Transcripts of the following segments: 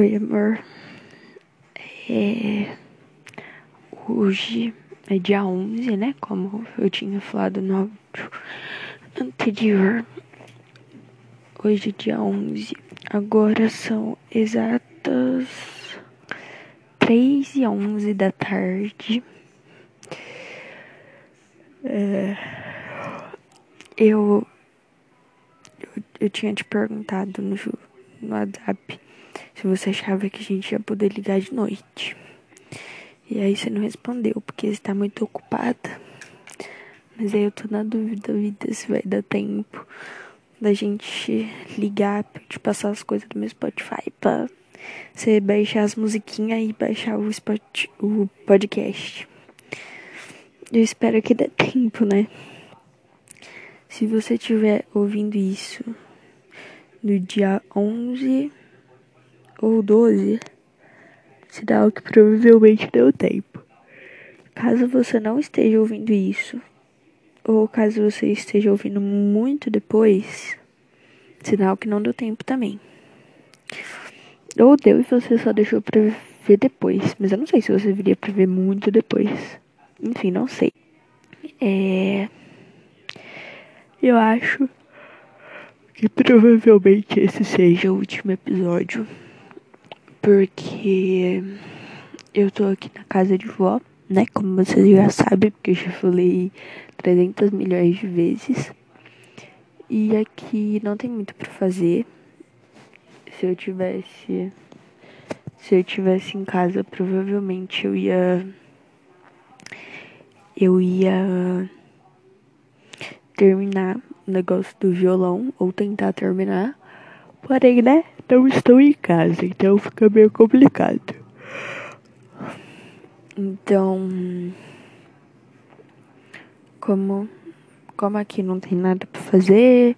Oi, amor. É... Hoje é dia 11, né? Como eu tinha falado no áudio anterior. Hoje é dia 11. Agora são exatas 3 e 11 da tarde. É... Eu... eu. Eu tinha te perguntado no, no WhatsApp se você achava que a gente ia poder ligar de noite. E aí você não respondeu, porque você tá muito ocupada. Mas aí eu tô na dúvida, vida, se vai dar tempo da gente ligar pra te passar as coisas do meu Spotify pra você baixar as musiquinhas e baixar o, spot, o podcast. Eu espero que dê tempo, né? Se você estiver ouvindo isso no dia 11 ou 12, sinal que provavelmente deu tempo. Caso você não esteja ouvindo isso, ou caso você esteja ouvindo muito depois, sinal que não deu tempo também. Ou deu e você só deixou pra ver depois, mas eu não sei se você viria pra ver muito depois. Enfim, não sei. É. Eu acho que provavelmente esse seja o último episódio porque eu tô aqui na casa de vó, né? Como vocês já sabem, porque eu já falei 300 milhões de vezes. E aqui não tem muito para fazer. Se eu tivesse se eu tivesse em casa, provavelmente eu ia eu ia terminar o negócio do violão ou tentar terminar. Porém, né? Não estou em casa, então fica meio complicado. Então, como, como aqui não tem nada pra fazer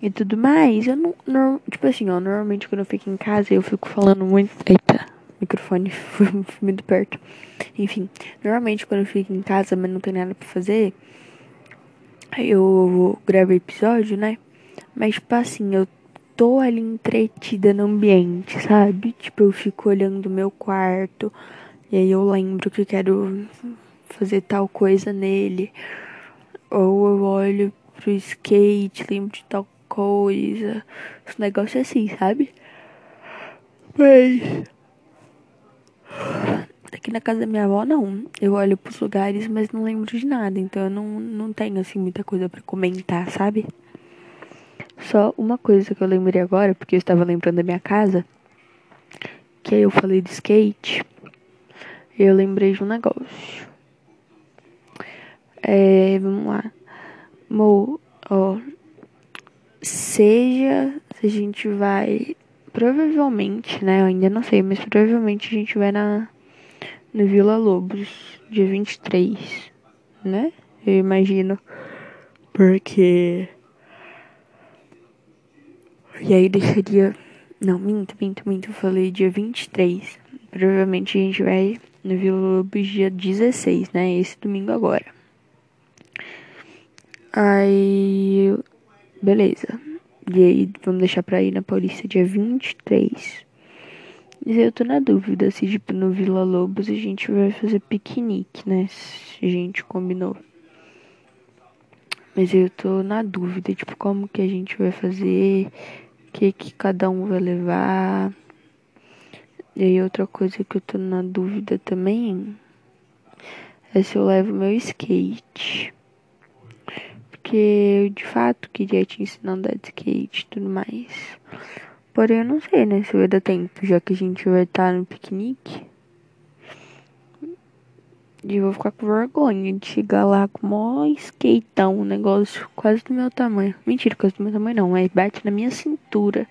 e tudo mais, eu não, não. Tipo assim, ó, normalmente quando eu fico em casa eu fico falando muito. Eita, microfone foi muito perto. Enfim, normalmente quando eu fico em casa, mas não tem nada pra fazer, eu gravo episódio, né? Mas, tipo assim, eu tô ali entretida no ambiente, sabe? Tipo, eu fico olhando o meu quarto e aí eu lembro que quero fazer tal coisa nele. Ou eu olho pro skate, lembro de tal coisa. Esse negócio assim, sabe? Mas. Aqui na casa da minha avó, não. Eu olho pros lugares, mas não lembro de nada. Então eu não, não tenho, assim, muita coisa para comentar, sabe? Só uma coisa que eu lembrei agora, porque eu estava lembrando da minha casa, que aí eu falei de skate, eu lembrei de um negócio. É, vamos lá. Mo, ó, seja se a gente vai, provavelmente, né, eu ainda não sei, mas provavelmente a gente vai na, no Vila Lobos, dia 23, né, eu imagino, porque e aí deixaria. Não, minto, minto, minto. Eu falei dia 23. Provavelmente a gente vai no Vila Lobos dia 16, né? Esse domingo agora. Aí. Beleza. E aí vamos deixar pra ir na Paulista dia 23. Mas eu tô na dúvida se, tipo, no Vila Lobos a gente vai fazer piquenique, né? Se a gente combinou. Mas eu tô na dúvida, tipo, como que a gente vai fazer que, que cada um vai levar. E aí outra coisa que eu tô na dúvida também é se eu levo meu skate. Porque eu de fato queria te ensinar a andar de skate e tudo mais. Porém eu não sei, né, se vai dar tempo, já que a gente vai estar no piquenique. E eu vou ficar com vergonha de chegar lá com o maior skateão, um negócio quase do meu tamanho. Mentira, quase do meu tamanho não, mas bate na minha cintura.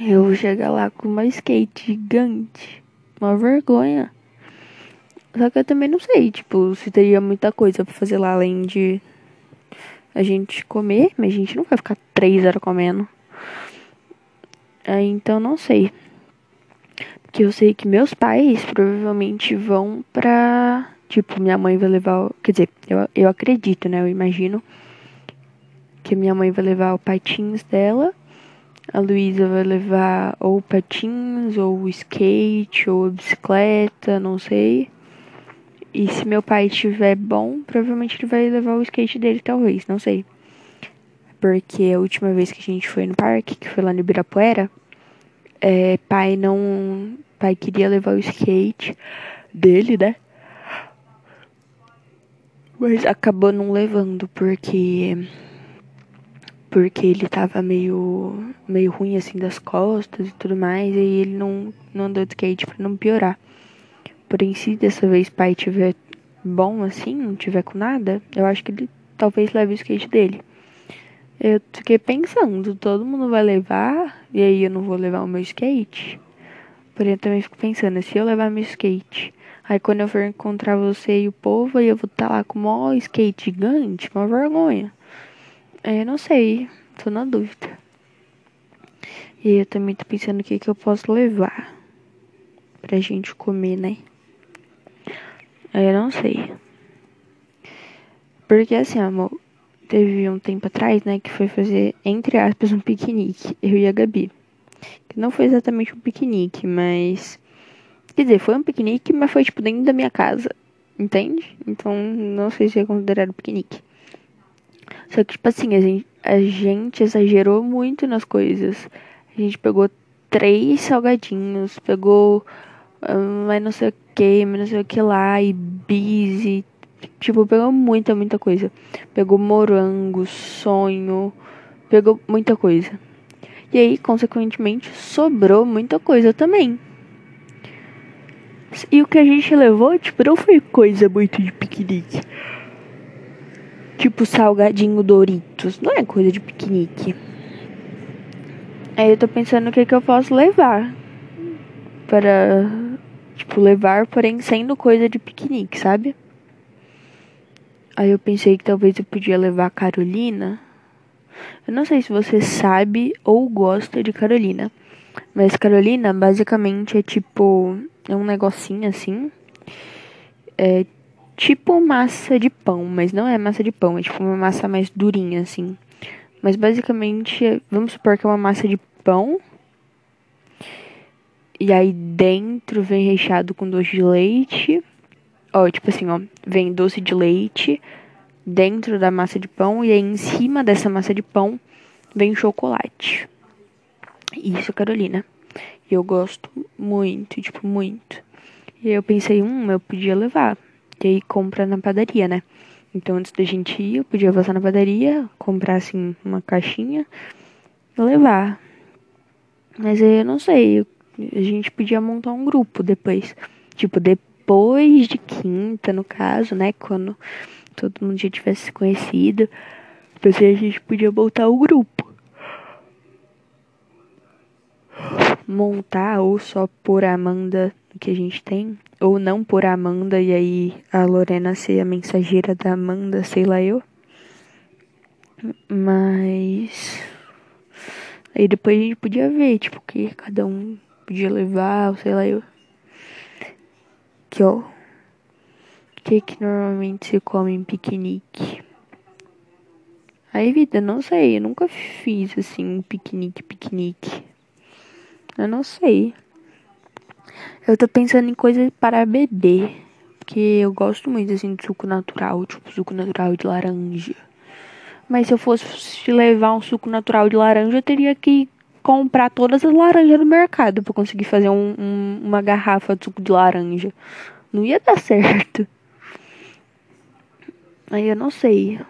Eu vou chegar lá com uma skate gigante. Uma vergonha. Só que eu também não sei, tipo, se teria muita coisa pra fazer lá além de a gente comer, mas a gente não vai ficar três horas comendo. Aí, então não sei que eu sei que meus pais provavelmente vão pra. Tipo, minha mãe vai levar. Quer dizer, eu, eu acredito, né? Eu imagino que minha mãe vai levar o patins dela A Luísa vai levar ou patins, ou skate, ou bicicleta, não sei. E se meu pai estiver bom, provavelmente ele vai levar o skate dele, talvez, não sei. Porque a última vez que a gente foi no parque, que foi lá no Ibirapuera, é, pai não. Pai queria levar o skate dele, né? Mas acabou não levando, porque porque ele tava meio, meio ruim assim das costas e tudo mais, e ele não, não andou de skate pra não piorar. Porém, se dessa vez pai tiver bom assim, não tiver com nada, eu acho que ele talvez leve o skate dele. Eu fiquei pensando, todo mundo vai levar, e aí eu não vou levar o meu skate? Porém, eu também fico pensando, se eu levar meu skate, aí quando eu for encontrar você e o povo, aí eu vou estar tá lá com o maior skate gigante, uma vergonha. É, não sei, tô na dúvida. E eu também tô pensando o que, que eu posso levar pra gente comer, né? Eu não sei. Porque assim, amor, teve um tempo atrás, né, que foi fazer, entre aspas, um piquenique, eu e a Gabi. Que não foi exatamente um piquenique, mas. Quer dizer, foi um piquenique, mas foi tipo dentro da minha casa. Entende? Então não sei se é considerado piquenique. Só que, tipo assim, a gente, a gente exagerou muito nas coisas. A gente pegou três salgadinhos, pegou um, mas não sei o que, mas não sei o que lá, e bis, e, tipo, pegou muita, muita coisa. Pegou morango, sonho, pegou muita coisa. E aí, consequentemente, sobrou muita coisa também. E o que a gente levou, tipo, não foi coisa muito de piquenique. Tipo salgadinho Doritos. Não é coisa de piquenique. Aí eu tô pensando o que, que eu posso levar. Para, tipo, levar, porém sendo coisa de piquenique, sabe? Aí eu pensei que talvez eu podia levar a Carolina. Eu não sei se você sabe ou gosta de Carolina. Mas Carolina basicamente é tipo. É um negocinho assim. É tipo massa de pão, mas não é massa de pão, é tipo uma massa mais durinha, assim. Mas basicamente, vamos supor que é uma massa de pão. E aí dentro vem recheado com doce de leite. Ó, tipo assim, ó, vem doce de leite dentro da massa de pão e aí em cima dessa massa de pão vem chocolate. Isso, Carolina. Eu gosto muito, tipo, muito. E aí eu pensei, hum, eu podia levar e aí compra na padaria, né? Então antes da gente ir, eu podia passar na padaria, comprar assim uma caixinha e levar. Mas aí eu não sei, a gente podia montar um grupo depois. Tipo, depois de quinta, no caso, né? Quando todo mundo já tivesse se conhecido. Depois a gente podia montar o grupo. Montar ou só por Amanda que a gente tem ou não por Amanda e aí a Lorena ser a mensageira da Amanda, sei lá eu. Mas aí depois a gente podia ver, tipo, que cada um podia levar, sei lá eu. O que que normalmente se come em piquenique? Aí, vida, não sei, eu nunca fiz assim um piquenique, piquenique. Eu não sei. Eu tô pensando em coisas para beber. Porque eu gosto muito assim de suco natural, tipo suco natural de laranja. Mas se eu fosse levar um suco natural de laranja, eu teria que comprar todas as laranjas no mercado para conseguir fazer um, um, uma garrafa de suco de laranja. Não ia dar certo. Aí eu não sei.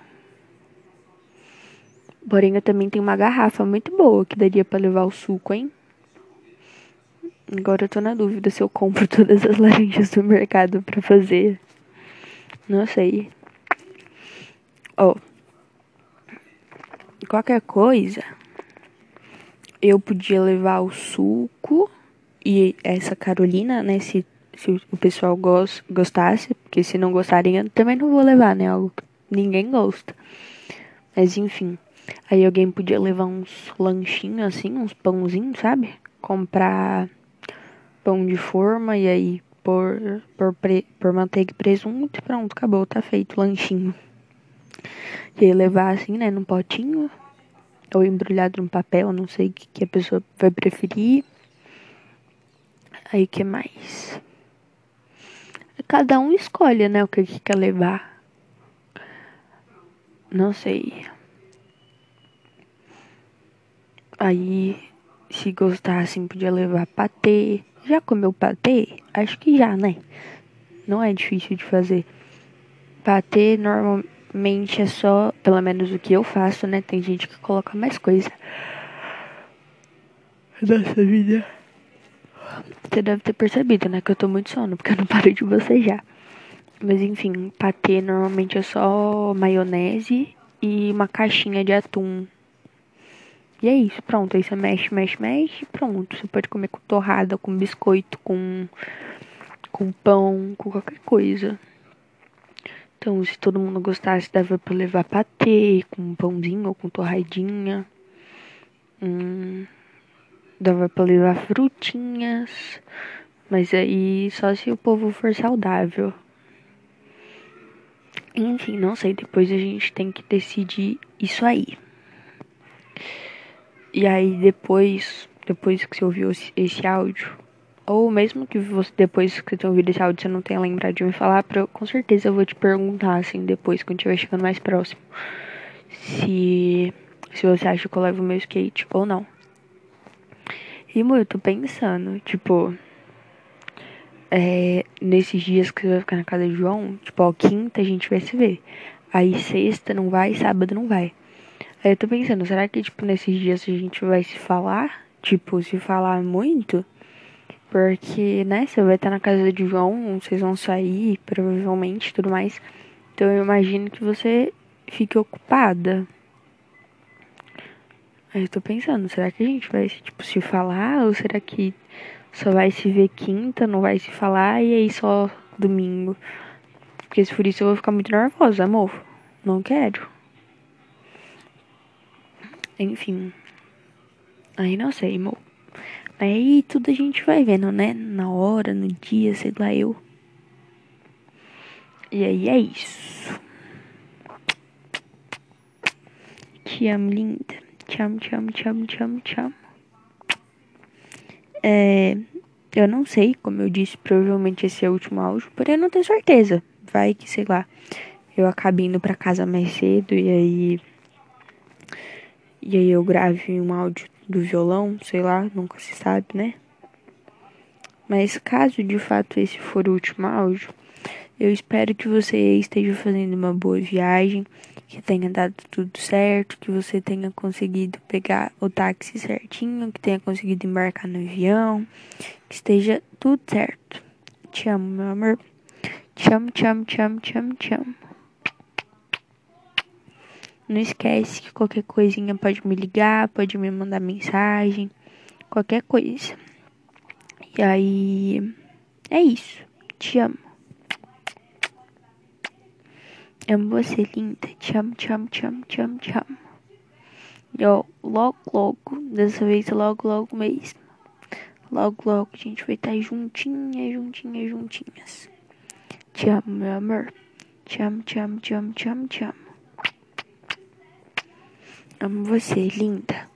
Eu também tenho uma garrafa muito boa que daria para levar o suco, hein? Agora eu tô na dúvida se eu compro todas as laranjas do mercado para fazer. Não sei. Ó. Oh, qualquer coisa, eu podia levar o suco e essa Carolina, né? Se, se o pessoal gost, gostasse, porque se não gostarem, eu também não vou levar, né? Algo que ninguém gosta. Mas enfim. Aí alguém podia levar uns lanchinhos assim, uns pãozinhos, sabe? Comprar pão de forma e aí por, por, por manteiga e presunto e pronto, acabou, tá feito lanchinho. E aí levar assim, né, num potinho. Ou embrulhado no papel, não sei o que, que a pessoa vai preferir. Aí o que mais? Cada um escolhe, né, o que, que quer levar. Não sei. Aí, se gostar assim, podia levar patê. Já comeu patê? Acho que já, né? Não é difícil de fazer. Patê normalmente é só, pelo menos o que eu faço, né? Tem gente que coloca mais coisa. Nossa vida. Você deve ter percebido, né? Que eu tô muito sono, porque eu não paro de bocejar. Mas enfim, patê normalmente é só maionese e uma caixinha de atum. E é isso, pronto. Aí você mexe, mexe, mexe, pronto. Você pode comer com torrada, com biscoito, com, com pão, com qualquer coisa. Então, se todo mundo gostasse, dava pra levar patê, com pãozinho ou com torradinha. Hum, dava pra levar frutinhas. Mas aí só se o povo for saudável. Enfim, não sei. Depois a gente tem que decidir isso aí. E aí depois, depois que você ouviu esse áudio, ou mesmo que você, depois que você ouvido esse áudio você não tenha lembrado de me falar, pra, com certeza eu vou te perguntar assim depois, quando estiver chegando mais próximo. Se, se você acha que eu levo meu skate ou não. E, eu tô pensando, tipo, é, nesses dias que você vai ficar na casa de João, tipo, ó, quinta a gente vai se ver. Aí sexta não vai, sábado não vai. Aí eu tô pensando, será que, tipo, nesses dias a gente vai se falar? Tipo, se falar muito? Porque, né, você vai estar na casa de João, vocês vão sair, provavelmente, tudo mais. Então eu imagino que você fique ocupada. Aí eu tô pensando, será que a gente vai, tipo, se falar? Ou será que só vai se ver quinta, não vai se falar e aí só domingo. Porque se for isso eu vou ficar muito nervosa, amor. Não quero. Enfim. Aí não sei, amor. Aí tudo a gente vai vendo, né? Na hora, no dia, sei lá eu. E aí é isso. Te amo, linda. Te amo, te amo, te amo, te amo, te amo. É, eu não sei, como eu disse, provavelmente esse é o último áudio, porém eu não tenho certeza. Vai que, sei lá, eu acabe indo pra casa mais cedo e aí. E aí eu grave um áudio do violão, sei lá, nunca se sabe, né? Mas caso de fato esse for o último áudio, eu espero que você esteja fazendo uma boa viagem, que tenha dado tudo certo, que você tenha conseguido pegar o táxi certinho, que tenha conseguido embarcar no avião, que esteja tudo certo. Te amo, meu amor. Te amo, te amo, te amo, te amo, te amo. Não esquece que qualquer coisinha pode me ligar, pode me mandar mensagem, qualquer coisa. E aí é isso. Te amo. Amo você, linda. Te amo, te amo, te amo, te amo, te amo. E ó, logo, logo, dessa vez logo, logo mesmo. Logo, logo a gente vai estar juntinhas, juntinhas, juntinhas. Te amo, meu amor. Te amo, te amo, te amo, te amo, te amo. Amo você, linda.